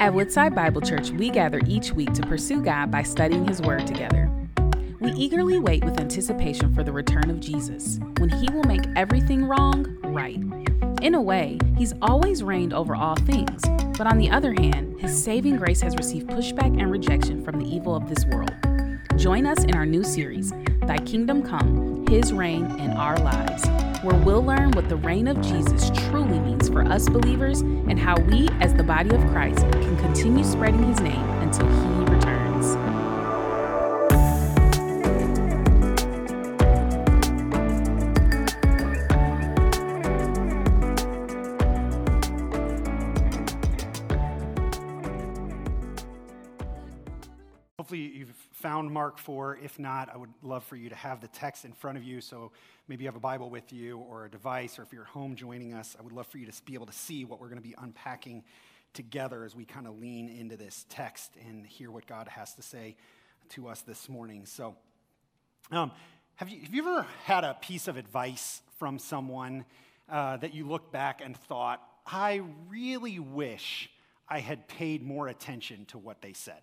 At Woodside Bible Church, we gather each week to pursue God by studying His Word together. We eagerly wait with anticipation for the return of Jesus, when He will make everything wrong right. In a way, He's always reigned over all things, but on the other hand, His saving grace has received pushback and rejection from the evil of this world. Join us in our new series, Thy Kingdom Come, His Reign in Our Lives where we'll learn what the reign of Jesus truly means for us believers and how we, as the body of Christ, can continue spreading his name until he 4. If not, I would love for you to have the text in front of you. So maybe you have a Bible with you or a device, or if you're at home joining us, I would love for you to be able to see what we're going to be unpacking together as we kind of lean into this text and hear what God has to say to us this morning. So, um, have, you, have you ever had a piece of advice from someone uh, that you look back and thought, I really wish I had paid more attention to what they said?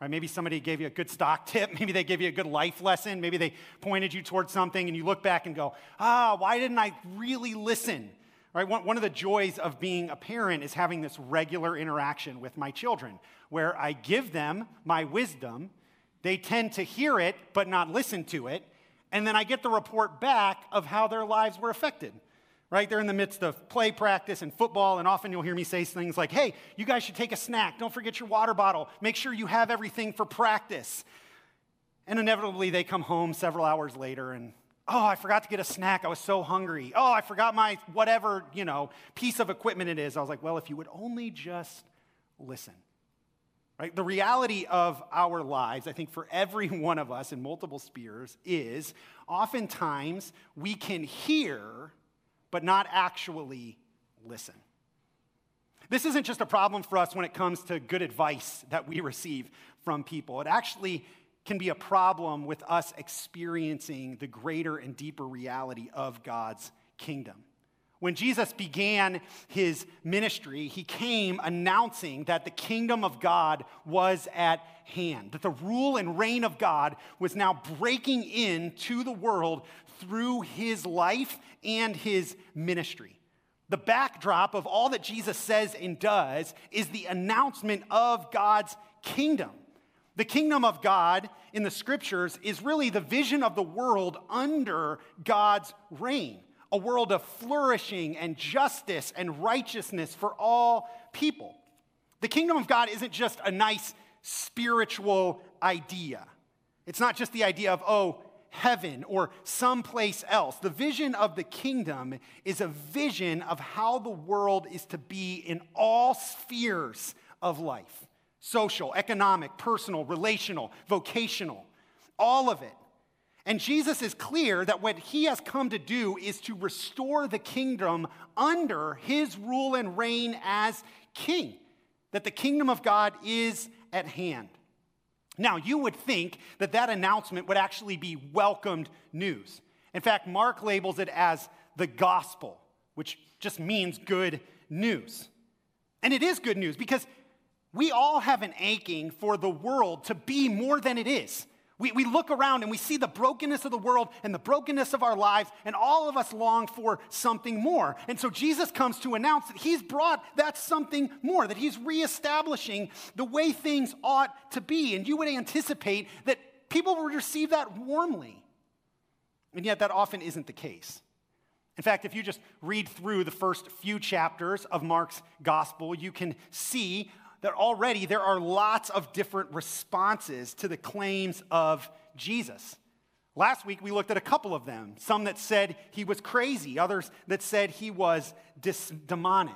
Right? Maybe somebody gave you a good stock tip. Maybe they gave you a good life lesson. Maybe they pointed you towards something and you look back and go, ah, why didn't I really listen? Right? One, one of the joys of being a parent is having this regular interaction with my children where I give them my wisdom. They tend to hear it but not listen to it. And then I get the report back of how their lives were affected right? They're in the midst of play practice and football, and often you'll hear me say things like, hey, you guys should take a snack. Don't forget your water bottle. Make sure you have everything for practice. And inevitably, they come home several hours later and, oh, I forgot to get a snack. I was so hungry. Oh, I forgot my whatever, you know, piece of equipment it is. I was like, well, if you would only just listen. Right? The reality of our lives, I think for every one of us in multiple spheres, is oftentimes we can hear but not actually listen. This isn't just a problem for us when it comes to good advice that we receive from people. It actually can be a problem with us experiencing the greater and deeper reality of God's kingdom. When Jesus began his ministry, he came announcing that the kingdom of God was at hand, that the rule and reign of God was now breaking into the world through his life and his ministry. The backdrop of all that Jesus says and does is the announcement of God's kingdom. The kingdom of God in the scriptures is really the vision of the world under God's reign, a world of flourishing and justice and righteousness for all people. The kingdom of God isn't just a nice spiritual idea. It's not just the idea of, oh, heaven or someplace else. The vision of the kingdom is a vision of how the world is to be in all spheres of life social, economic, personal, relational, vocational, all of it. And Jesus is clear that what he has come to do is to restore the kingdom under his rule and reign as king, that the kingdom of God is at hand. Now, you would think that that announcement would actually be welcomed news. In fact, Mark labels it as the gospel, which just means good news. And it is good news because we all have an aching for the world to be more than it is. We, we look around and we see the brokenness of the world and the brokenness of our lives, and all of us long for something more. And so Jesus comes to announce that he's brought that something more, that he's reestablishing the way things ought to be. And you would anticipate that people would receive that warmly. And yet, that often isn't the case. In fact, if you just read through the first few chapters of Mark's gospel, you can see that already there are lots of different responses to the claims of Jesus. Last week, we looked at a couple of them some that said he was crazy, others that said he was dis- demonic.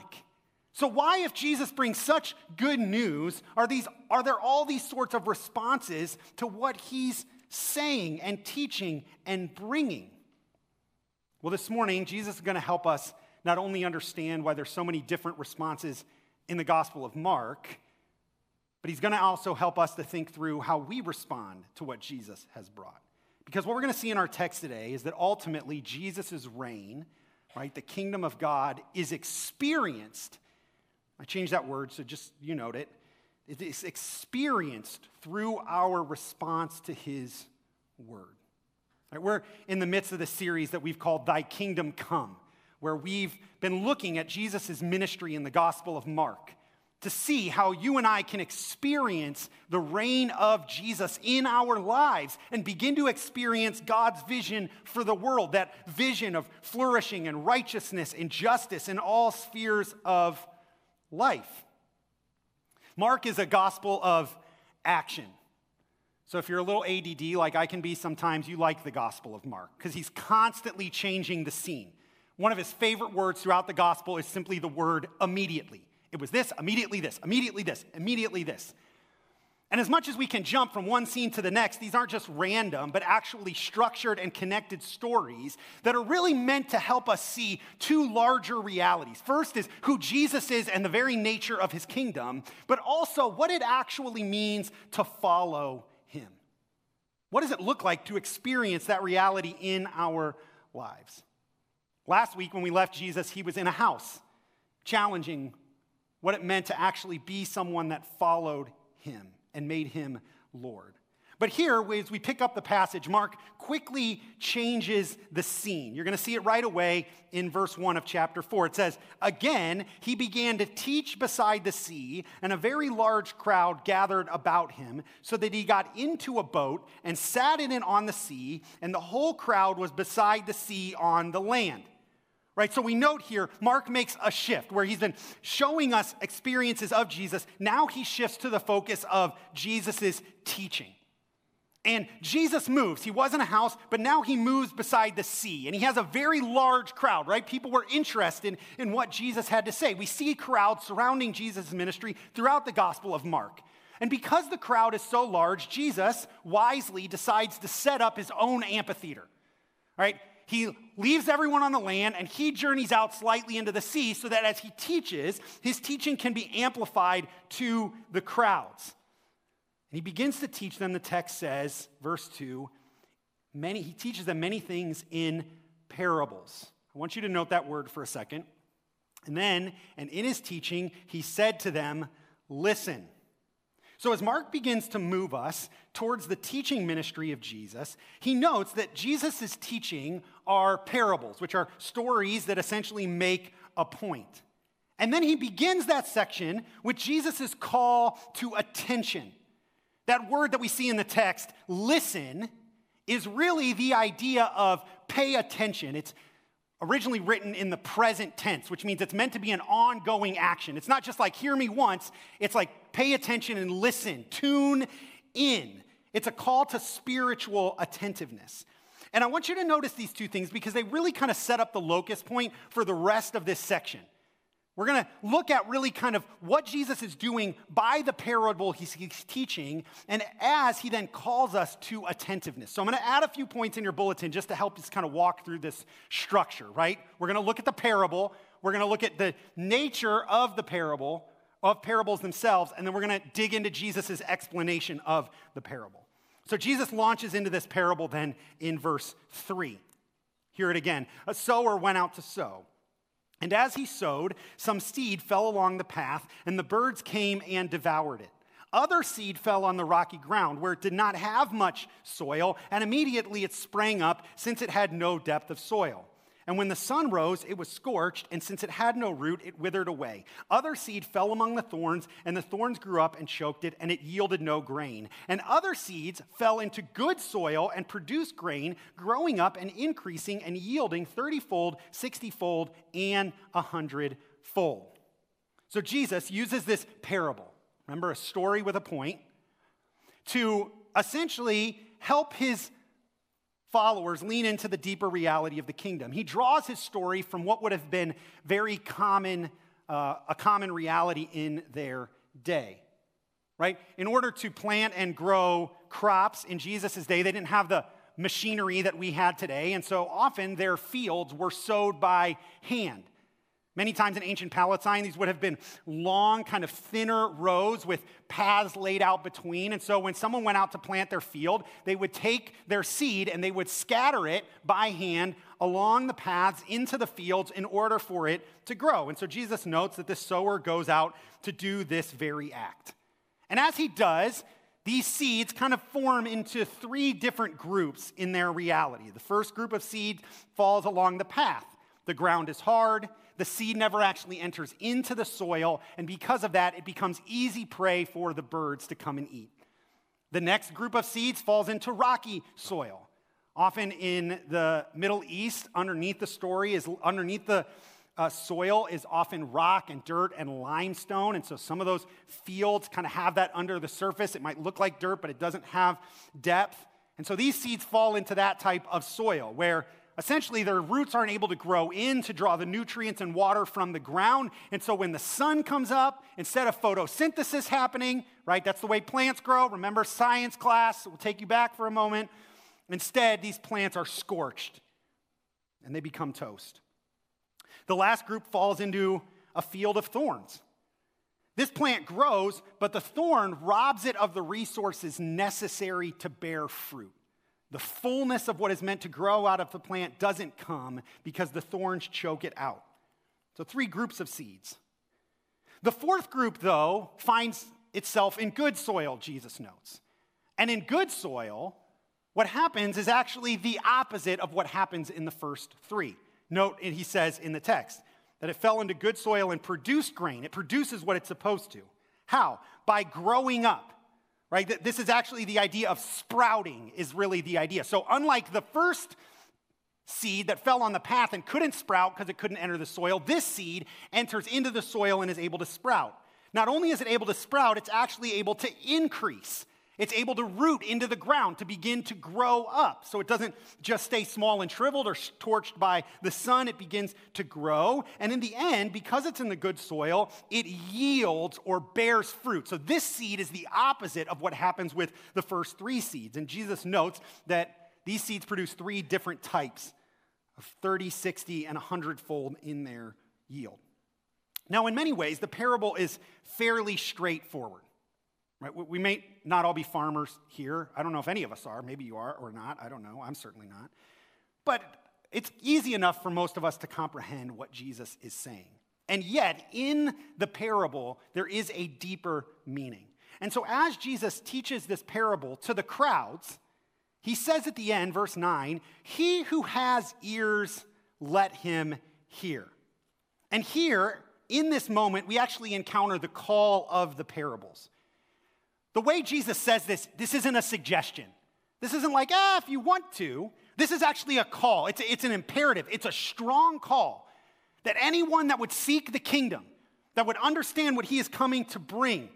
So, why, if Jesus brings such good news, are, these, are there all these sorts of responses to what he's saying and teaching and bringing? Well, this morning, Jesus is going to help us not only understand why there's so many different responses in the Gospel of Mark, but he's going to also help us to think through how we respond to what Jesus has brought. Because what we're going to see in our text today is that ultimately Jesus' reign, right, the kingdom of God, is experienced. I changed that word, so just you note it. it is experienced through our response to his word. Right, we're in the midst of the series that we've called Thy Kingdom Come, where we've been looking at Jesus' ministry in the Gospel of Mark to see how you and I can experience the reign of Jesus in our lives and begin to experience God's vision for the world, that vision of flourishing and righteousness and justice in all spheres of life. Mark is a gospel of action. So if you're a little ADD, like I can be sometimes, you like the gospel of Mark because he's constantly changing the scene. One of his favorite words throughout the gospel is simply the word immediately. It was this, immediately this, immediately this, immediately this. And as much as we can jump from one scene to the next, these aren't just random, but actually structured and connected stories that are really meant to help us see two larger realities. First is who Jesus is and the very nature of his kingdom, but also what it actually means to follow him. What does it look like to experience that reality in our lives? Last week, when we left Jesus, he was in a house, challenging what it meant to actually be someone that followed him and made him Lord. But here, as we pick up the passage, Mark quickly changes the scene. You're going to see it right away in verse 1 of chapter 4. It says, Again, he began to teach beside the sea, and a very large crowd gathered about him, so that he got into a boat and sat in it on the sea, and the whole crowd was beside the sea on the land. Right? So we note here, Mark makes a shift where he's been showing us experiences of Jesus. Now he shifts to the focus of Jesus' teaching. And Jesus moves. He was in a house, but now he moves beside the sea. And he has a very large crowd, right? People were interested in what Jesus had to say. We see crowds surrounding Jesus' ministry throughout the Gospel of Mark. And because the crowd is so large, Jesus wisely decides to set up his own amphitheater. Right? he leaves everyone on the land and he journeys out slightly into the sea so that as he teaches, his teaching can be amplified to the crowds. And he begins to teach them, the text says, verse 2, many, he teaches them many things in parables. I want you to note that word for a second. And then, and in his teaching, he said to them, Listen. So, as Mark begins to move us towards the teaching ministry of Jesus, he notes that Jesus' teaching are parables, which are stories that essentially make a point. And then he begins that section with Jesus' call to attention. That word that we see in the text, listen, is really the idea of pay attention. It's originally written in the present tense, which means it's meant to be an ongoing action. It's not just like hear me once, it's like pay attention and listen, tune in. It's a call to spiritual attentiveness. And I want you to notice these two things because they really kind of set up the locus point for the rest of this section. We're going to look at really kind of what Jesus is doing by the parable he's, he's, teaching, and as he then calls us to attentiveness. So I'm going to add a few points in your bulletin just to help us kind of walk through this structure, right? We're going to look at the parable, we're going to look at the nature of the parable, of parables themselves, and then we're going to dig into Jesus' explanation of the parable. So Jesus launches into this parable then in verse 3. Hear it again. A sower went out to sow. And as he sowed, some seed fell along the path, and the birds came and devoured it. Other seed fell on the rocky ground where it did not have much soil, and immediately it sprang up since it had no depth of soil. And when the sun rose, it was scorched, and since it had no root, it withered away. Other seed fell among the thorns, and the thorns grew up and choked it, and it yielded no grain. And other seeds fell into good soil and produced grain, growing up and increasing and yielding thirtyfold, sixtyfold, and a hundredfold. So Jesus uses this parable, remember a story with a point, to essentially help his followers lean into the deeper reality of the kingdom. He draws his story from what would have been very common, uh, a common reality in their day. Right? In order to plant and grow crops in Jesus' day, they didn't have the machinery that we had today, and so often their fields were sowed by hand. Many times in ancient Palestine, these would have been long, kind of thinner rows with paths laid out between. And so when someone went out to plant their field, they would take their seed and they would scatter it by hand along the paths into the fields in order for it to grow. And so Jesus notes that the sower goes out to do this very act. And as he does, these seeds kind of form into three different groups in their reality. The first group of seed falls along the path. The ground is hard, the seed never actually enters into the soil, and because of that, it becomes easy prey for the birds to come and eat. The next group of seeds falls into rocky soil. Often in the Middle East, underneath the story is underneath the uh, soil is often rock and dirt and limestone. And so some of those fields kind of have that under the surface. It might look like dirt, but it doesn't have depth. And so these seeds fall into that type of soil where essentially their roots aren't able to grow in to draw the nutrients and water from the ground. And so when the sun comes up, instead of photosynthesis happening, right, that's the way plants grow. Remember science class, we'll take you back for a moment. Instead, these plants are scorched and they become toast. The last group falls into a field of thorns. This plant grows, but the thorn robs it of the resources necessary to bear fruit. The fullness of what is meant to grow out of the plant doesn't come because the thorns choke it out. So, three groups of seeds. The fourth group, though, finds itself in good soil, Jesus notes. And in good soil, what happens is actually the opposite of what happens in the first three. Note, he says in the text that it fell into good soil and produced grain. It produces what it's supposed to. How? By growing up. Right? This is actually the idea of sprouting, is really the idea. So, unlike the first seed that fell on the path and couldn't sprout because it couldn't enter the soil, this seed enters into the soil and is able to sprout. Not only is it able to sprout, it's actually able to increase. It's able to root into the ground to begin to grow up. So it doesn't just stay small and shriveled or torched by the sun, it begins to grow. And in the end, because it's in the good soil, it yields or bears fruit. So this seed is the opposite of what happens with the first three seeds. And Jesus notes that these seeds produce three different types of 30, 60, and 100 fold in their yield. Now, in many ways, the parable is fairly straightforward. Right? We may not all be farmers here. I don't know if any of us are. Maybe you are or not. I don't know. I'm certainly not. But it's easy enough for most of us to comprehend what Jesus is saying. And yet, in the parable, there is a deeper meaning. And so, as Jesus teaches this parable to the crowds, he says at the end, verse 9, He who has ears, let him hear. And here, in this moment, we actually encounter the call of the parables. The way Jesus says this, this isn't a suggestion. This isn't like, ah, if you want to. This is actually a call. It's, a, it's an imperative. It's a strong call that anyone that would seek the kingdom, that would understand what he is coming to bring,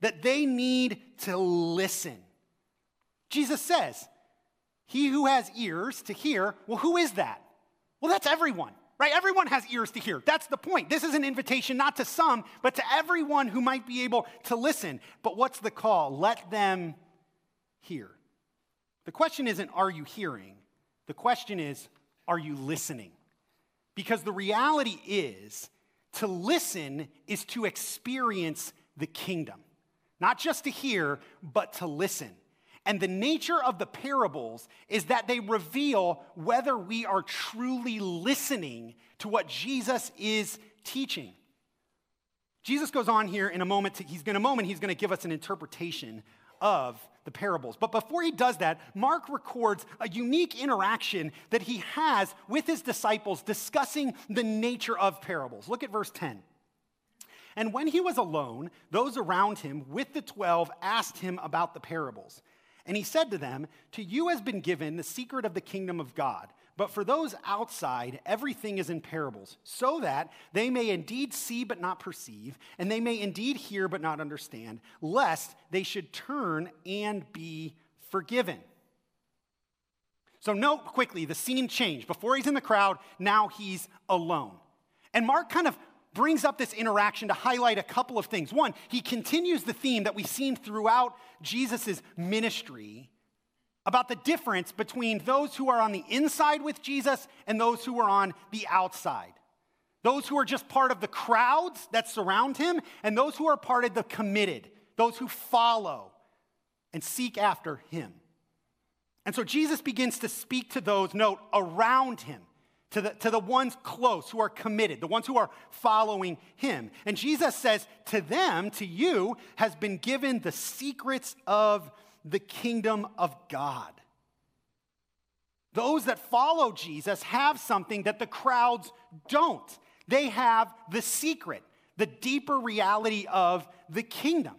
that they need to listen. Jesus says, He who has ears to hear, well, who is that? Well, that's everyone right? Everyone has ears to hear. That's the point. This is an invitation not to some, but to everyone who might be able to listen. But what's the call? Let them hear. The question isn't, are you hearing? The question is, are you listening? Because the reality is, to listen is to experience the kingdom. Not just to hear, but to listen. And the nature of the parables is that they reveal whether we are truly listening to what Jesus is teaching. Jesus goes on here in a moment, to, he's in a moment, he's going to give us an interpretation of the parables. But before he does that, Mark records a unique interaction that he has with his disciples discussing the nature of parables. Look at verse 10. And when he was alone, those around him with the twelve asked him about the parables. And he said to them, To you has been given the secret of the kingdom of God. But for those outside, everything is in parables, so that they may indeed see but not perceive, and they may indeed hear but not understand, lest they should turn and be forgiven. So, note quickly the scene changed. Before he's in the crowd, now he's alone. And Mark kind of brings up this interaction to highlight a couple of things. One, he continues the theme that we've seen throughout Jesus' ministry about the difference between those who are on the inside with Jesus and those who are on the outside. Those who are just part of the crowds that surround him, and those who are part of the committed, those who follow and seek after him. And so Jesus begins to speak to those, note, around him to the, to the ones close who are committed, the ones who are following him. And Jesus says, To them, to you, has been given the secrets of the kingdom of God. Those that follow Jesus have something that the crowds don't. They have the secret, the deeper reality of the kingdom.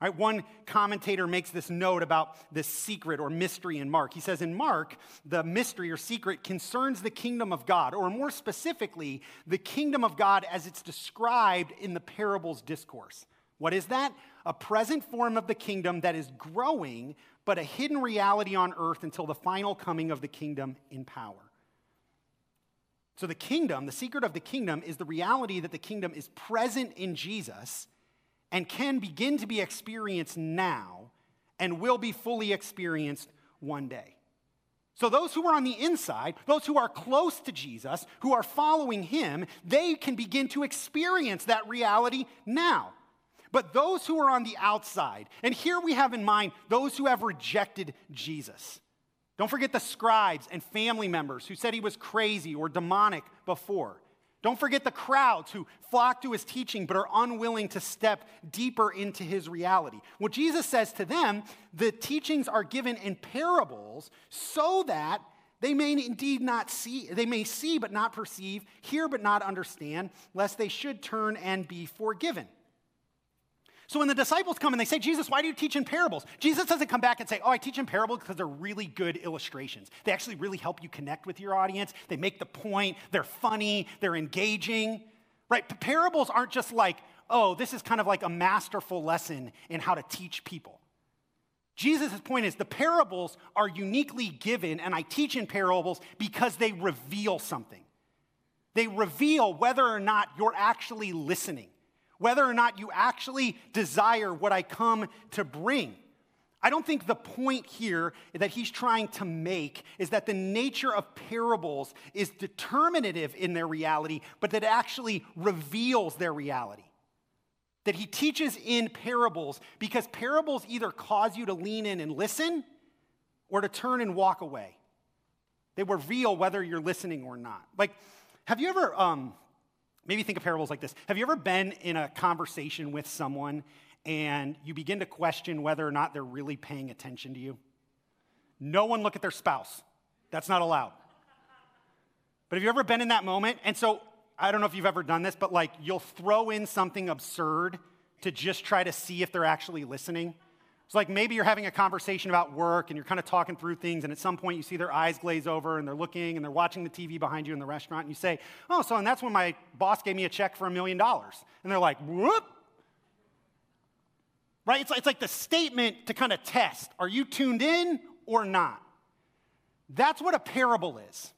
Right, one commentator makes this note about this secret or mystery in Mark. He says in Mark, the mystery or secret concerns the kingdom of God, or more specifically, the kingdom of God as it's described in the parables discourse. What is that? A present form of the kingdom that is growing, but a hidden reality on earth until the final coming of the kingdom in power. So, the kingdom, the secret of the kingdom, is the reality that the kingdom is present in Jesus and can begin to be experienced now and will be fully experienced one day. So, those who are on the inside, those who are close to Jesus, who are following him, they can begin to experience that reality now. But those who are on the outside, and here we have in mind those who have rejected Jesus. Don't forget the scribes and family members who said he was crazy or demonic before. Don't forget the crowds who flock to his teaching but are unwilling to step deeper into his reality. What Jesus says to them, the teachings are given in parables so that they may indeed not see, they may see but not perceive, hear but not understand, lest they should turn and be forgiven. So when the disciples come and they say, Jesus, why do you teach in parables? Jesus doesn't come back and say, Oh, I teach in parables because they're really good illustrations. They actually really help you connect with your audience. They make the point, they're funny, they're engaging. Right? Parables aren't just like, oh, this is kind of like a masterful lesson in how to teach people. Jesus' point is the parables are uniquely given, and I teach in parables because they reveal something. They reveal whether or not you're actually listening whether or not you actually desire what I come to bring. I don't think the point here that he's trying to make is that the nature of parables is determinative in their reality, but that actually reveals their reality. That he teaches in parables because parables either cause you to lean in and listen or to turn and walk away. They reveal whether you're listening or not. Like, have you ever, um, Maybe think of parables like this. Have you ever been in a conversation with someone and you begin to question whether or not they're really paying attention to you? No one look at their spouse. That's not allowed. But have you ever been in that moment? And so I don't know if you've ever done this, but like you'll throw in something absurd to just try to see if they're actually listening. It's like maybe you're having a conversation about work and you're kind of talking through things, and at some point you see their eyes glaze over and they're looking and they're watching the TV behind you in the restaurant, and you say, Oh, so and that's when my boss gave me a check for a million dollars. And they're like, Whoop. Right? It's, it's like the statement to kind of test are you tuned in or not? That's what a parable is.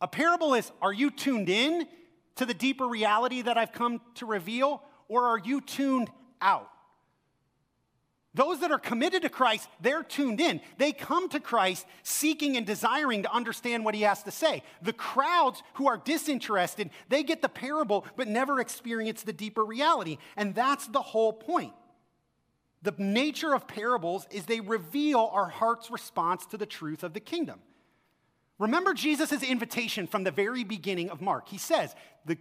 A parable is are you tuned in to the deeper reality that I've come to reveal, or are you tuned out? Those that are committed to Christ, they're tuned in. They come to Christ seeking and desiring to understand what he has to say. The crowds who are disinterested, they get the parable but never experience the deeper reality. And that's the whole point. The nature of parables is they reveal our heart's response to the truth of the kingdom. Remember Jesus' invitation from the very beginning of Mark. He says, The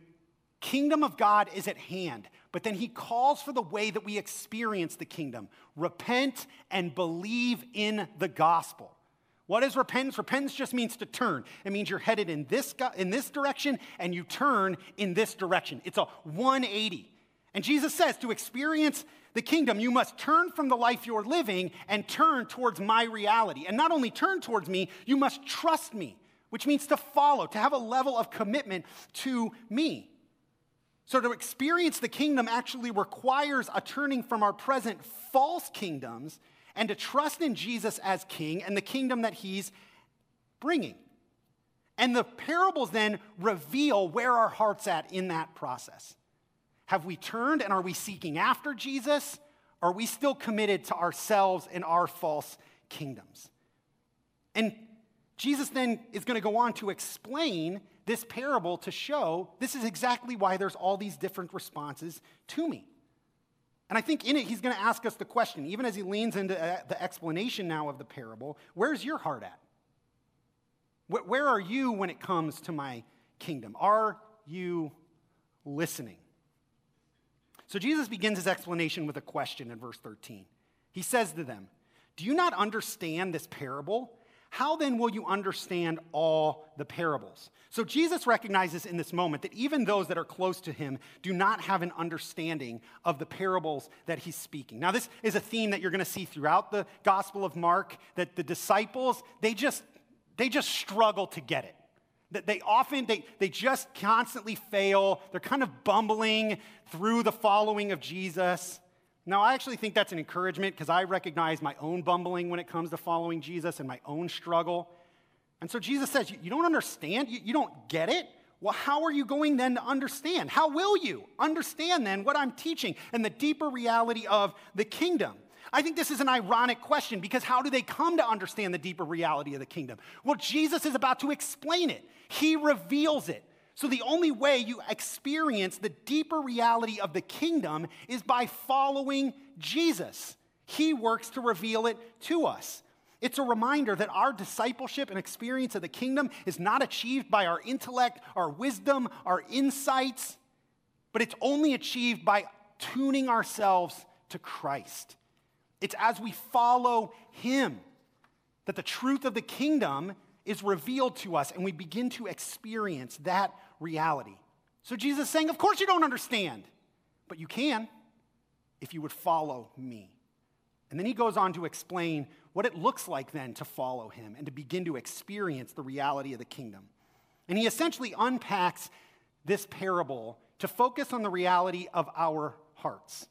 kingdom of God is at hand. But then he calls for the way that we experience the kingdom repent and believe in the gospel. What is repentance? Repentance just means to turn. It means you're headed in this, in this direction and you turn in this direction. It's a 180. And Jesus says to experience the kingdom, you must turn from the life you're living and turn towards my reality. And not only turn towards me, you must trust me, which means to follow, to have a level of commitment to me. So, to experience the kingdom actually requires a turning from our present false kingdoms and to trust in Jesus as king and the kingdom that he's bringing. And the parables then reveal where our heart's at in that process. Have we turned and are we seeking after Jesus? Are we still committed to ourselves and our false kingdoms? And Jesus then is going to go on to explain this parable to show this is exactly why there's all these different responses to me. And I think in it, he's going to ask us the question, even as he leans into uh, the explanation now of the parable where's your heart at? Where are you when it comes to my kingdom. Are you listening? So Jesus begins his explanation with a question in verse 13. He says to them, Do you not understand this parable? How then will you understand all the parables? So Jesus recognizes in this moment that even those that are close to him do not have an understanding of the parables that he's speaking. Now, this is a theme that you're going to see throughout the Gospel of Mark that the disciples, they just they just struggle to get it. That they often, they, they just constantly fail. They're kind of bumbling through the following of Jesus. Now, I actually think that's an encouragement because I recognize my own bumbling when it comes to following Jesus and my own struggle. And so Jesus says, You don't understand? You, don't get it? Well, how are you going then to understand? How will you understand then what I'm teaching and the deeper reality of the kingdom? I think this is an ironic question because how do they come to understand the deeper reality of the kingdom? Well, Jesus is about to explain it, He reveals it. So, the only way you experience the deeper reality of the kingdom is by following Jesus. He works to reveal it to us. It's a reminder that our discipleship and experience of the kingdom is not achieved by our intellect, our wisdom, our insights, but it's only achieved by tuning ourselves to Christ. It's as we follow him that the truth of the kingdom is revealed to us and we begin to experience that reality. So Jesus is saying, Of course you don't understand, but you can if you would follow me. And then he goes on to explain what it looks like then to follow him and to begin to experience the reality of the kingdom. And he essentially unpacks this parable to focus on the reality of our hearts.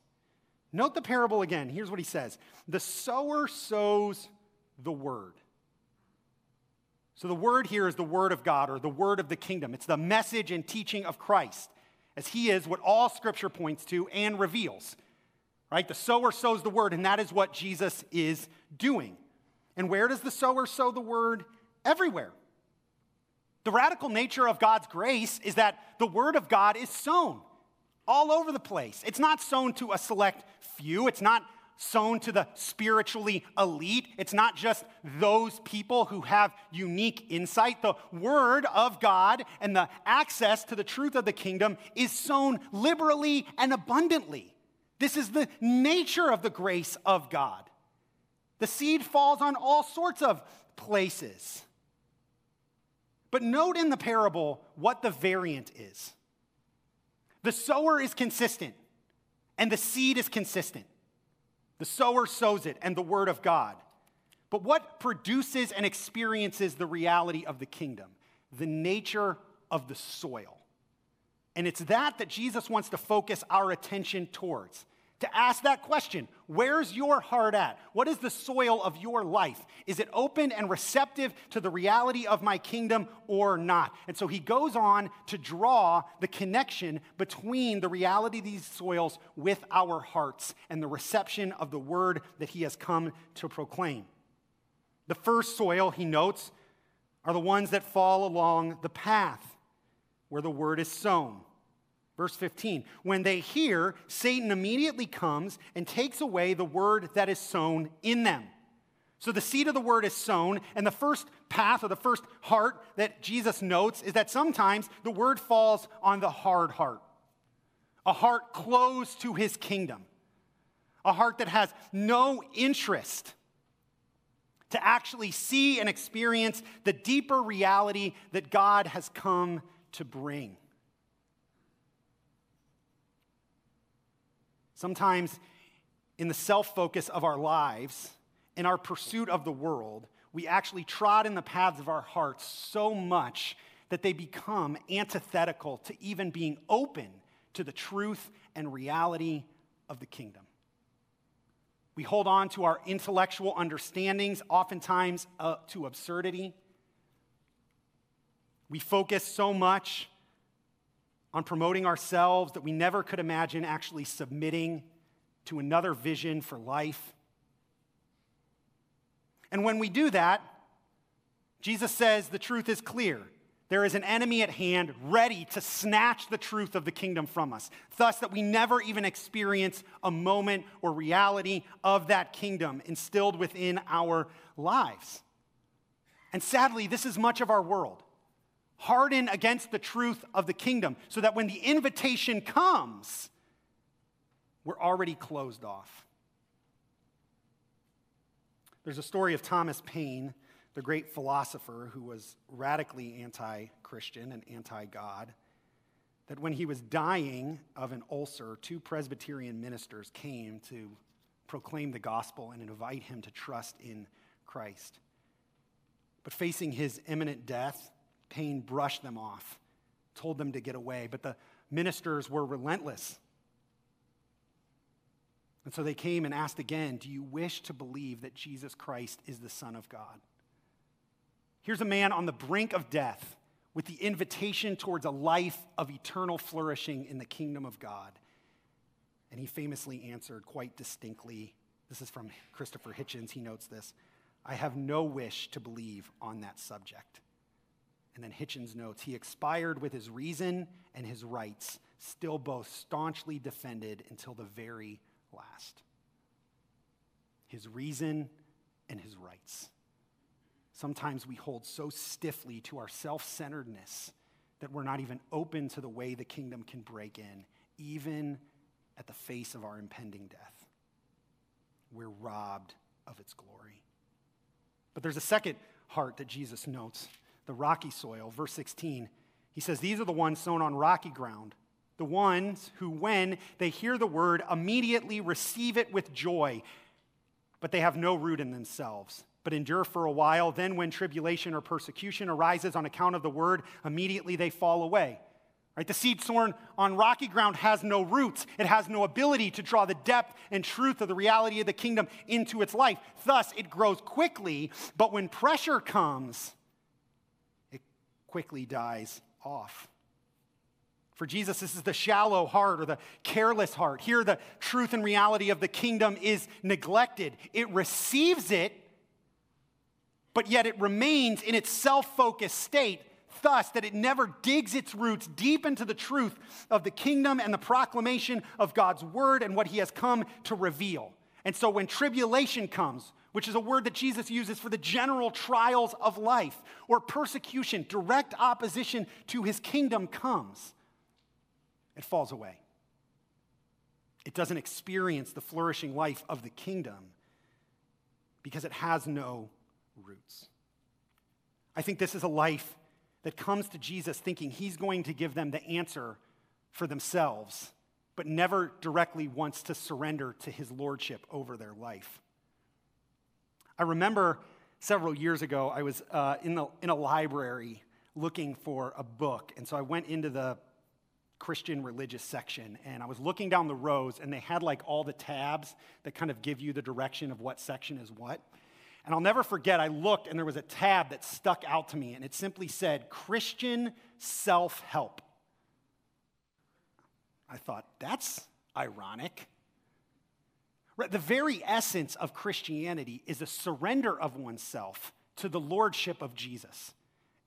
Note the parable again. Here's what he says The sower sows the word. So, the word here is the word of God or the word of the kingdom. It's the message and teaching of Christ, as he is what all scripture points to and reveals. Right? The sower sows the word, and that is what Jesus is doing. And where does the sower sow the word? Everywhere. The radical nature of God's grace is that the word of God is sown all over the place. It's not sown to a select few, it's not sown to the spiritually elite. It's not just those people who have unique insight. The word of God and the access to the truth of the kingdom is sown liberally and abundantly. This is the nature of the grace of God. The seed falls on all sorts of places. But note in the parable what the variant is. The sower is consistent, and the seed is consistent. The sower sows it, and the word of God. But what produces and experiences the reality of the kingdom? The nature of the soil. And it's that that Jesus wants to focus our attention towards to ask that question Where's your heart at? What is the soil of your life? Is it open and receptive to the reality of my kingdom or not? And so he goes on to draw the connection between the reality of these soils with our hearts and the reception of the word that he has come to proclaim. The first soil, he notes, are the ones that fall along the path where the word is sown. Verse 15, when they hear, Satan immediately comes and takes away the word that is sown in them. So the seed of the word is sown, and the first path or the first heart that Jesus notes is that sometimes the word falls on the hard heart, a heart closed to his kingdom, a heart that has no interest to actually see and experience the deeper reality that God has come to bring. Sometimes, in the self focus of our lives, in our pursuit of the world, we actually trod in the paths of our hearts so much that they become antithetical to even being open to the truth and reality of the kingdom. We hold on to our intellectual understandings, oftentimes uh, to absurdity. We focus so much on promoting ourselves that we never could imagine actually submitting to another vision for life. And when we do that, Jesus says the truth is clear. There is an enemy at hand ready to snatch the truth of the kingdom from us, thus, that we never even experience a moment or reality of that kingdom instilled within our lives. And sadly, this is much of our world. Harden against the truth of the kingdom, so that when the invitation comes, we're already closed off. There's a story of Thomas Paine, the great philosopher who was radically anti Christian and anti God, that when he was dying of an ulcer, two Presbyterian ministers came to proclaim the gospel and invite him to trust in Christ. But facing his imminent death, Paine brushed them off, told them to get away. But the ministers were relentless. And so they came and asked again Do you wish to believe that Jesus Christ is the Son of God? Here's a man on the brink of death with the invitation towards a life of eternal flourishing in the kingdom of God. And he famously answered quite distinctly this is from Christopher Hitchens, he notes this I have no wish to believe on that subject. And then Hitchens notes, he expired with his reason and his rights, still both staunchly defended until the very last. His reason and his rights. Sometimes we hold so stiffly to our self centeredness that we're not even open to the way the kingdom can break in, even at the face of our impending death. We're robbed of its glory. But there's a second heart that Jesus notes the rocky soil. Verse 16, he says, These are the ones sown on rocky ground, the ones who, when they hear the word, immediately receive it with joy, but they have no root in themselves, but endure for a while. Then, when tribulation or persecution arises on account of the word, immediately they fall away. Right? The seed sown on rocky ground has no roots. It has no ability to draw the depth and truth of the reality of the kingdom into its life. Thus, it grows quickly, but when pressure comes, quickly dies off. For Jesus, this is the shallow heart or the careless heart. Here, the truth and reality of the kingdom is neglected. It receives it, but yet it remains in its self focused state thus that it never digs its roots deep into the truth of the kingdom and the proclamation of God's word and what he has come to reveal. And so when tribulation comes, which is a word that Jesus uses for the general trials of life, or persecution, direct opposition to his kingdom comes, it falls away. It doesn't experience the flourishing life of the kingdom because it has no roots. I think this is a life that comes to Jesus thinking he's going to give them the answer for themselves, but never directly wants to surrender to his lordship over their life. I remember several years ago, I was uh, in, the, in a library looking for a book. And so I went into the Christian religious section and I was looking down the rows, and they had like all the tabs that kind of give you the direction of what section is what. And I'll never forget, I looked and there was a tab that stuck out to me, and it simply said Christian self help. I thought, that's ironic. The very essence of Christianity is a surrender of oneself to the lordship of Jesus.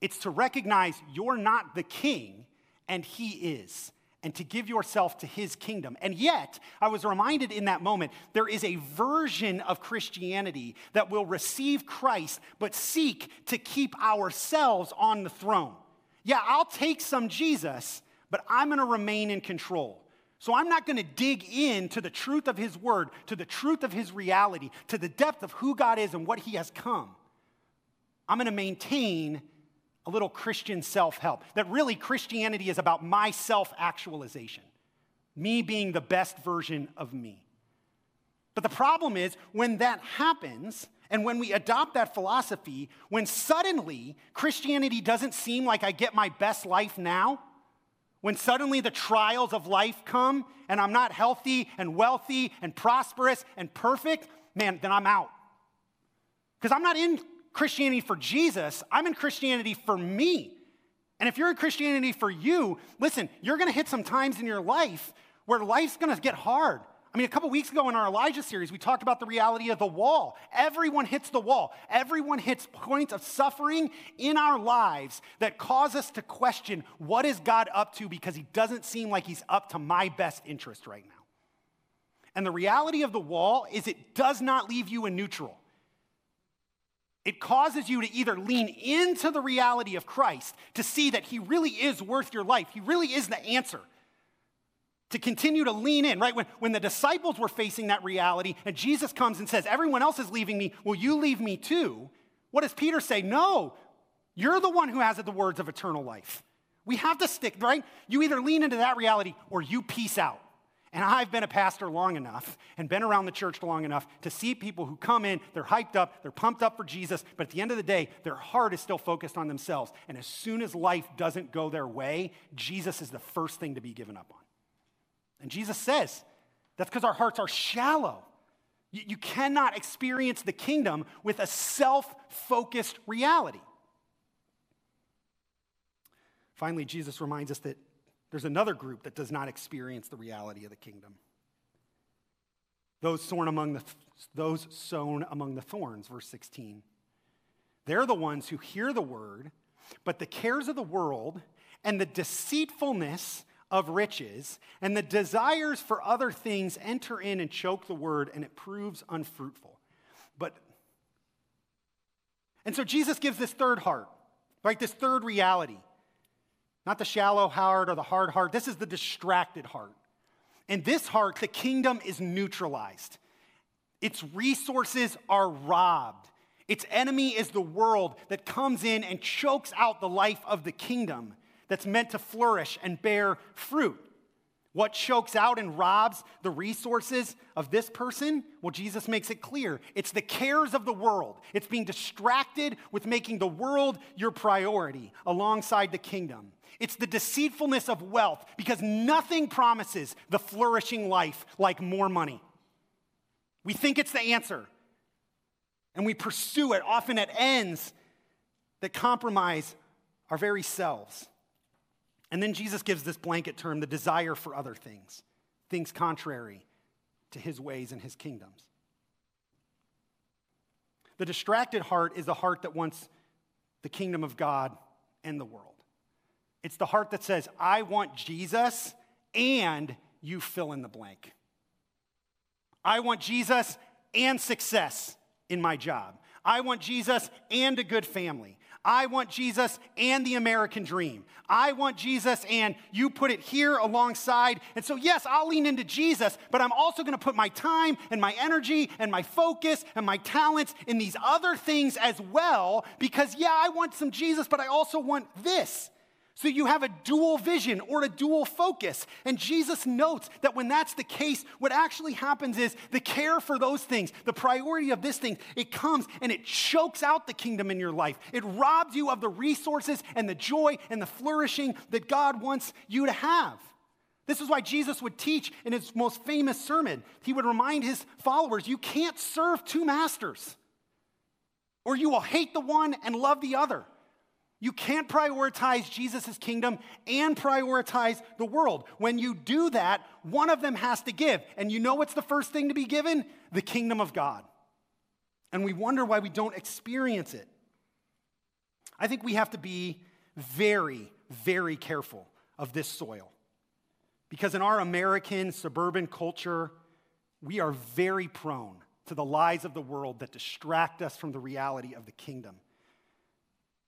It's to recognize you're not the king and he is and to give yourself to his kingdom. And yet, I was reminded in that moment, there is a version of Christianity that will receive Christ but seek to keep ourselves on the throne. Yeah, I'll take some Jesus, but I'm going to remain in control. So I'm not going to dig into the truth of his word, to the truth of his reality, to the depth of who God is and what he has come. I'm going to maintain a little Christian self help. That really Christianity is about my self actualization, me being the best version of me. But the problem is when that happens, and when we adopt that philosophy, when suddenly Christianity doesn't seem like I get my best life now, when suddenly the trials of life come and I'm not healthy and wealthy and prosperous and perfect, man, then I'm out. Because I'm not in Christianity for Jesus, I'm in Christianity for me. And if you're in Christianity for you, listen, you're to hit some times in your life where life's to get hard. I mean, a couple weeks ago in our Elijah series, we talked about the reality of the wall. Everyone hits the wall. Everyone hits points of suffering in our lives that cause us to question what is God up to because he doesn't seem like he's up to my best interest right now. And the reality of the wall is it does not leave you in neutral. It causes you to either lean into the reality of Christ to see that He really is worth your life, He really is the answer. To continue to lean in, right? When, when the disciples were facing that reality and Jesus comes and says, Everyone else is leaving me, will you leave me too? What does Peter say? No, you're the one who has the words of eternal life. We have to stick, right? You either lean into that reality or you peace out. And I've been a pastor long enough and been around the church long enough to see people who come in, they're hyped up, they're pumped up for Jesus, but at the end of the day, their heart is still focused on themselves. And as soon as life doesn't go their way, Jesus is the first thing to be given up on. And Jesus says that's because our hearts are shallow. You, you cannot experience the kingdom with a self focused reality. Finally, Jesus reminds us that there's another group that does not experience the reality of the kingdom. Those sown among the, those sown among the thorns, verse 16. They're the ones who hear the word, but the cares of the world and the deceitfulness of riches and the desires for other things enter in and choke the word, and it proves unfruitful. But, and so Jesus gives this third heart, right? This third reality. Not the shallow heart or the hard heart. This is the distracted heart. In this heart, the kingdom is neutralized, its resources are robbed. Its enemy is the world that comes in and chokes out the life of the kingdom that's meant to flourish and bear fruit. What chokes out and robs the resources of this person? Well, Jesus makes it clear. It's the cares of the world. It's being distracted with making the world your priority alongside the kingdom. It's the deceitfulness of wealth because nothing promises the flourishing life like more money. We think it's the answer and we pursue it often at ends that compromise our very selves. And then Jesus gives this blanket term the desire for other things, things contrary to his ways and his kingdoms. The distracted heart is the heart that wants the kingdom of God and the world. It's the heart that says, I want Jesus and you fill in the blank. I want Jesus and success in my job. I want Jesus and a good family. I want Jesus and the American dream. I want Jesus and you put it here alongside. And so, yes, I'll lean into Jesus, but I'm also going to put my time and my energy and my focus and my talents in these other things as well because, yeah, I want some Jesus, but I also want this. So you have a dual vision or a dual focus. And Jesus notes that when that's the case, what actually happens is the care for those things, the priority of this thing, it comes and it chokes out the kingdom in your life. It robs you of the resources and the joy and the flourishing that God wants you to have. This is why Jesus would teach in his most famous sermon. He would remind his followers you can't serve two masters, or you will hate the one and love the other. You can't prioritize Jesus' kingdom and prioritize the world. When you do that, one of them has to give. And you know what's the first thing to be given? The kingdom of God. And we wonder why we don't experience it. I think we have to be very, very careful of this soil. Because in our American suburban culture, we are very prone to the lies of the world that distract us from the reality of the kingdom.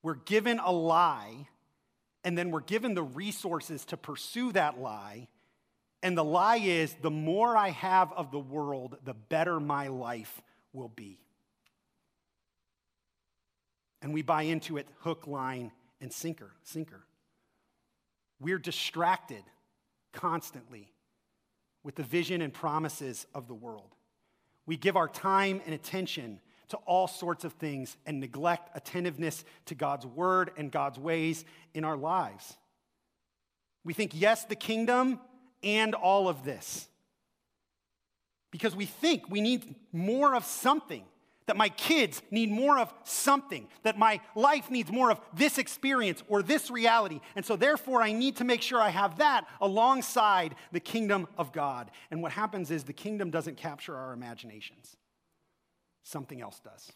We're given a lie, and then we're given the resources to pursue that lie. And the lie is the more I have of the world, the better my life will be. And we buy into it hook, line, and sinker, sinker. We're distracted constantly with the vision and promises of the world. We give our time and attention to all sorts of things and neglect attentiveness to God's word and God's ways in our lives. We think, yes, the kingdom and all of this. Because we think we need more of something, that my kids need more of something, that my life needs more of this experience or this reality. And so, therefore, I need to make sure I have that alongside the kingdom of God. And what happens is the kingdom doesn't capture our imaginations something else does.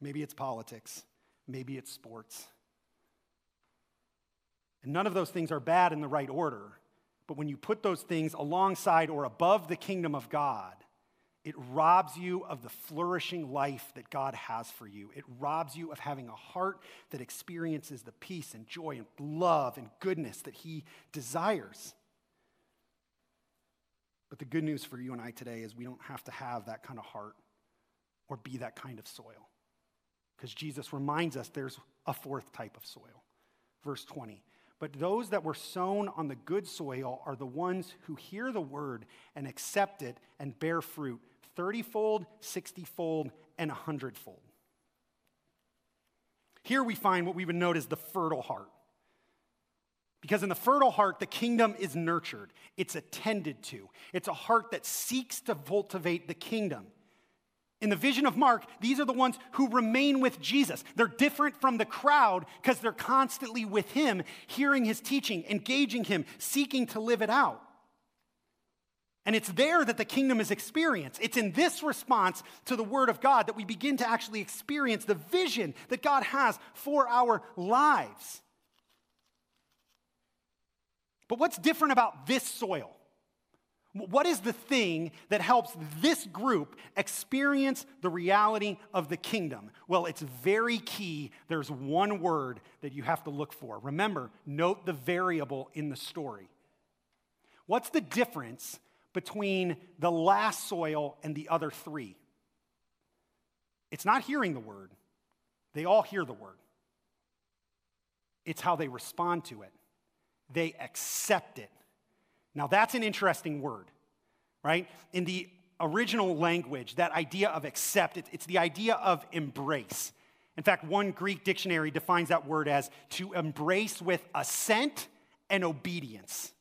Maybe it's politics, maybe it's sports. And none of those things are bad in the right order. But when you put those things alongside or above the kingdom of God, It robs you of the flourishing life that God has for you. It robs you of having a heart that experiences the peace and joy and love and goodness that He desires. But the good news for you and I today is we don't have to have that kind of heart or be that kind of soil. Because Jesus reminds us there's a fourth type of soil. Verse 20. But those that were sown on the good soil are the ones who hear the word and accept it and bear fruit 30 fold, 60 fold, and 100 fold. Here we find what we would note as the fertile heart. Because in the fertile heart, the kingdom is nurtured, it's attended to. It's a heart that seeks to cultivate the kingdom. In the vision of Mark, these are the ones who remain with Jesus. They're different from the crowd because they're constantly with him, hearing his teaching, engaging him, seeking to live it out. And it's there that the kingdom is experienced. It's in this response to the word of God that we begin to actually experience the vision that God has for our lives. But what's different about this soil? What is the thing that helps this group experience the reality of the kingdom? Well, it's very key. There's one word that you have to look for. Remember, note the variable in the story. What's the difference between the last soil and the other three? It's not hearing the word, they all hear the word. It's how they respond to it, they accept it. Now, that's an interesting word, right? In the original language, that idea of accept, it's the idea of embrace. In fact, one Greek dictionary defines that word as to embrace with assent and obedience.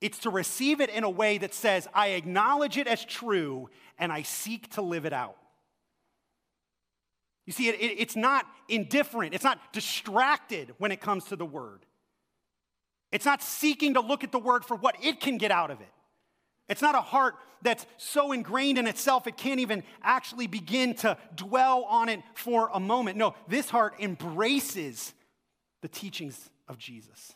It's to receive it in a way that says, I acknowledge it as true and I seek to live it out. You see, it, it, it's not indifferent, it's not distracted when it comes to the word. It's not seeking to look at the word for what it can get out of it. It's not a heart that's so ingrained in itself it can't even actually begin to dwell on it for a moment. No, this heart embraces the teachings of Jesus.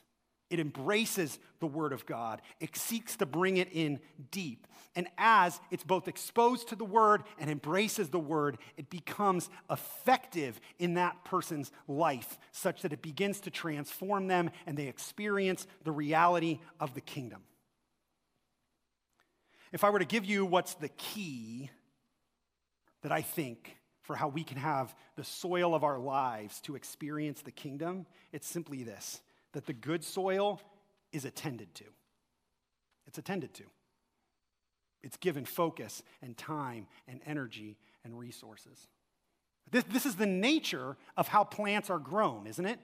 It embraces the Word of God. It seeks to bring it in deep. And as it's both exposed to the Word and embraces the Word, it becomes effective in that person's life, such that it begins to transform them and they experience the reality of the kingdom. If I were to give you what's the key that I think for how we can have the soil of our lives to experience the kingdom, it's simply this that the good soil is attended to. It's attended to. It's given focus and time and energy and resources. This, this is the nature of how plants are grown, isn't it?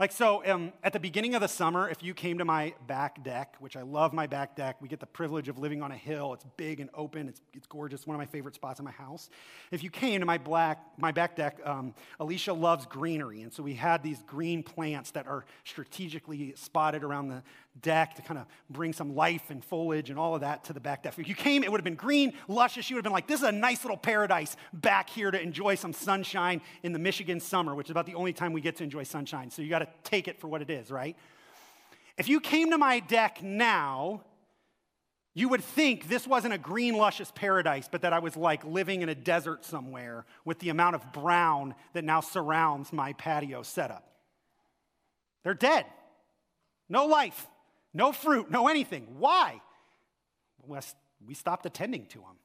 Like, so um, at the beginning of the summer, if you came to my back deck, which I love my back deck, we get the privilege of living on a hill. It's big and open, it's, it's gorgeous, one of my favorite spots in my house. If you came to my, black, my back deck, um, Alicia loves greenery. And so we had these green plants that are strategically spotted around the deck to kind of bring some life and foliage and all of that to the back deck. If you came, it would have been green, luscious. You would have been like, this is a nice little paradise back here to enjoy some sunshine in the Michigan summer, which is about the only time we get to enjoy sunshine. So you got to take it for what it is, right? If you came to my deck now, you would think this wasn't a green, luscious paradise, but that I was like living in a desert somewhere with the amount of brown that now surrounds my patio setup. They're dead. No life. No fruit, no anything. Why? We stopped attending to them.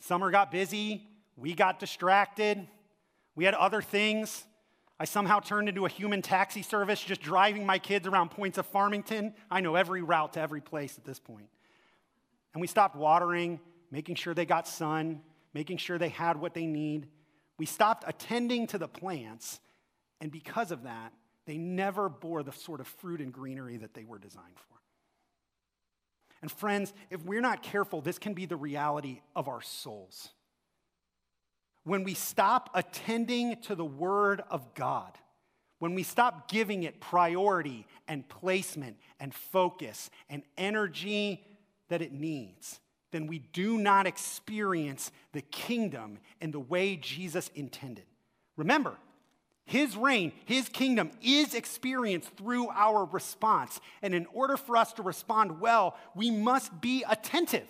Summer got busy, we got distracted, we had other things. I somehow turned into a human taxi service just driving my kids around points of Farmington. I know every route to every place at this point. And we stopped watering, making sure they got sun, making sure they had what they need. We stopped attending to the plants, and because of that, they never bore the sort of fruit and greenery that they were designed for. And friends, if we're not careful, this can be the reality of our souls. When we stop attending to the Word of God, when we stop giving it priority and placement and focus and energy that it needs, then we do not experience the kingdom in the way Jesus intended. Remember, his reign, his kingdom is experienced through our response. And in order for us to respond well, we must be attentive.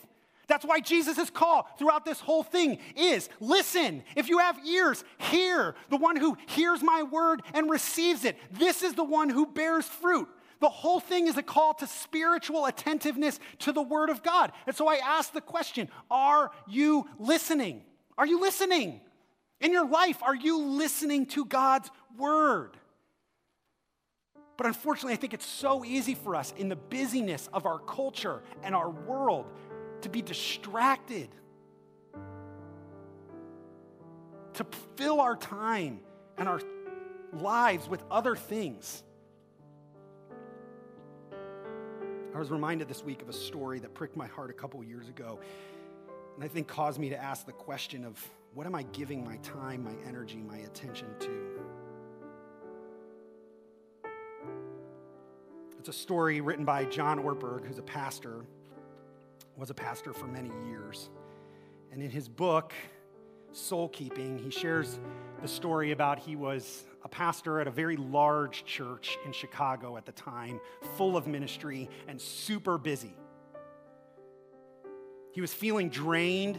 That's why Jesus' call throughout this whole thing is listen. If you have ears, hear. The one who hears my word and receives it. This is the one who bears fruit. The whole thing is a call to spiritual attentiveness to the word of God. And so I ask the question Are you listening? Are you listening? In your life, are you listening to God's word? But unfortunately, I think it's so easy for us in the busyness of our culture and our world to be distracted, to fill our time and our lives with other things. I was reminded this week of a story that pricked my heart a couple years ago, and I think caused me to ask the question of what am I giving my time, my energy, my attention to? It's a story written by John Ortberg, who's a pastor, was a pastor for many years. And in his book, Soul Keeping, he shares the story about he was a pastor at a very large church in Chicago at the time, full of ministry and super busy. He was feeling drained,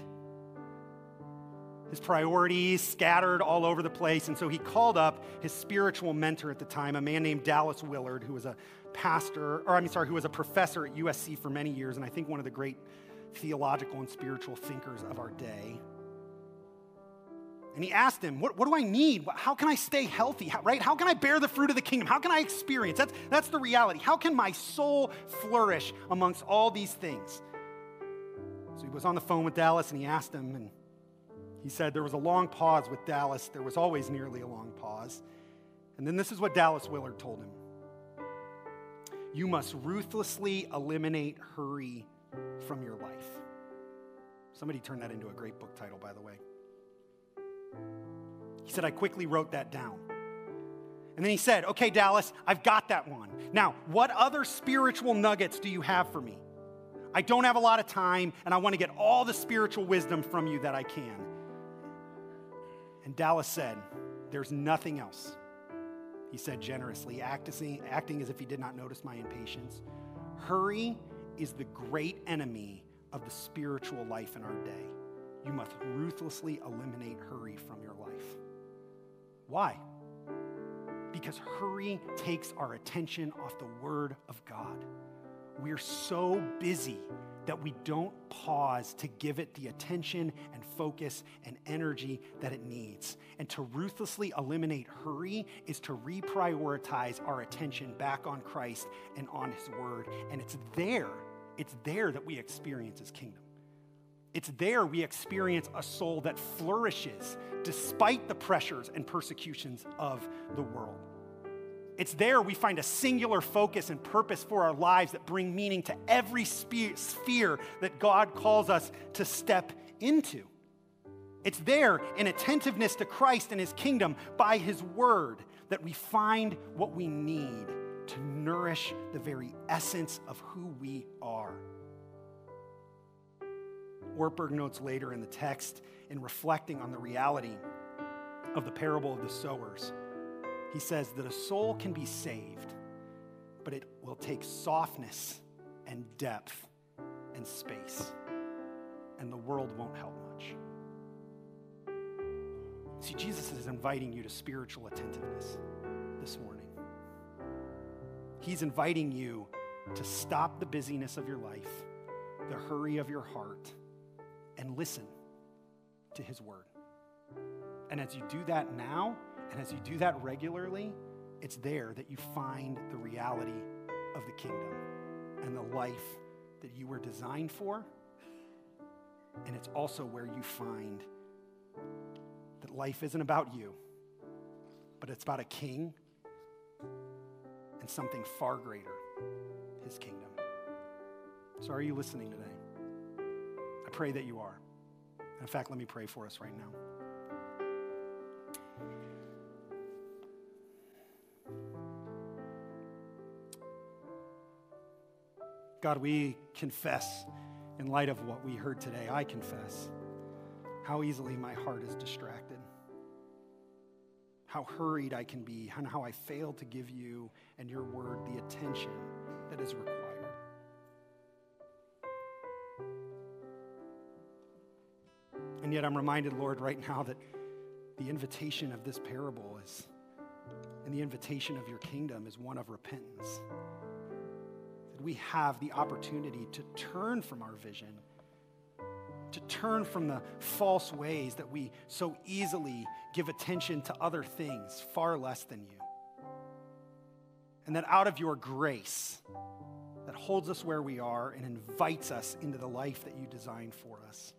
his priorities scattered all over the place, and so he called up his spiritual mentor at the time, a man named Dallas Willard, who was a pastor, or I'm sorry, who was a professor at USC for many years, and I think one of the great theological and spiritual thinkers of our day. And he asked him, what, what do I need? How can I stay healthy? How, right? How can I bear the fruit of the kingdom? How can I experience? That's, that's the reality. How can my soul flourish amongst all these things? So he was on the phone with Dallas and he asked him, and he said there was a long pause with Dallas. There was always nearly a long pause. And then this is what Dallas Willard told him you must ruthlessly eliminate hurry from your life. Somebody turned that into a great book title, by the way. He said, I quickly wrote that down. And then he said, Okay, Dallas, I've got that one. Now, what other spiritual nuggets do you have for me? I don't have a lot of time, and I want to get all the spiritual wisdom from you that I can. And Dallas said, There's nothing else he said generously, acting, acting as if he did not notice my impatience. Hurry is the great enemy of the spiritual life in our day. You must ruthlessly eliminate hurry from your life. Why? Because hurry takes our attention off the Word of God. We're so busy that we don't pause to give it the attention and focus and energy that it needs. And to ruthlessly eliminate hurry is to reprioritize our attention back on Christ and on His Word. And it's there, it's there that we experience His kingdom. It's there we experience a soul that flourishes despite the pressures and persecutions of the world. It's there we find a singular focus and purpose for our lives that bring meaning to every sphere that God calls us to step into. It's there in attentiveness to Christ and his kingdom by his word that we find what we need to nourish the very essence of who we are. Ortberg notes later in the text, in reflecting on the reality of the parable of the sowers he says that a soul can be saved, but it will take softness and depth and space, and the world won't help much. See, Jesus is inviting you to spiritual attentiveness this morning. He's inviting you to stop the busyness of your life, the hurry of your heart, and listen to His word. And as you do that now, and as you do that regularly, it's there that you find the reality of the kingdom and the life that you were designed for. And it's also where you find that life isn't about you, but it's about a king and something far greater his kingdom. So, are you listening today? I pray that you are. In fact, let me pray for us right now. God, we confess in light of what we heard today. I confess how easily my heart is distracted, how hurried I can be, and how I fail to give you and your word the attention that is required. And yet I'm reminded, Lord, right now that the invitation of this parable is, and the invitation of your kingdom is one of repentance. We have the opportunity to turn from our vision, to turn from the false ways that we so easily give attention to other things far less than you. And that out of your grace, that holds us where we are and invites us into the life that you designed for us.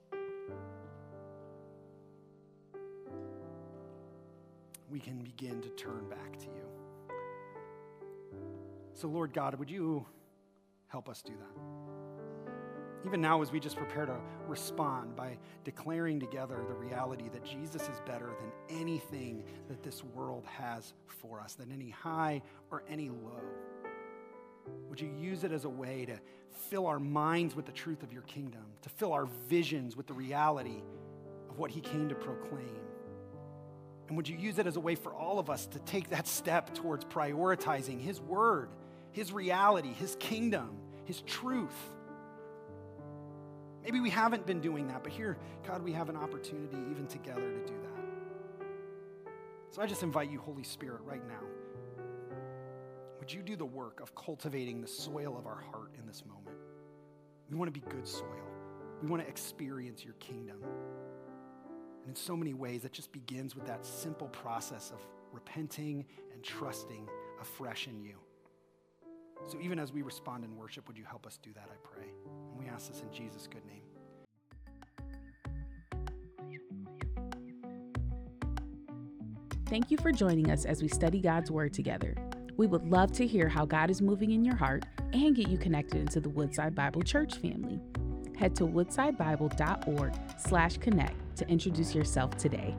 We can begin to turn back to you. So, Lord God, would you help us do that? Even now, as we just prepare to respond by declaring together the reality that Jesus is better than anything that this world has for us, than any high or any low. Would you use it as a way to fill our minds with the truth of your kingdom, to fill our visions with the reality of what he came to proclaim? And would you use it as a way for all of us to take that step towards prioritizing his word, his reality, his kingdom, his truth? Maybe we haven't been doing that, but here, God, we have an opportunity even together to do that. So I just invite you, Holy Spirit, right now would you do the work of cultivating the soil of our heart in this moment? We want to be good soil. We want to experience your kingdom. And in so many ways, it just begins with that simple process of repenting and trusting afresh in you. So even as we respond in worship, would you help us do that, I pray? And we ask this in Jesus' good name. Thank you for joining us as we study God's Word together. We would love to hear how God is moving in your heart and get you connected into the Woodside Bible Church family. Head to woodsidebible.org slash connect to introduce yourself today.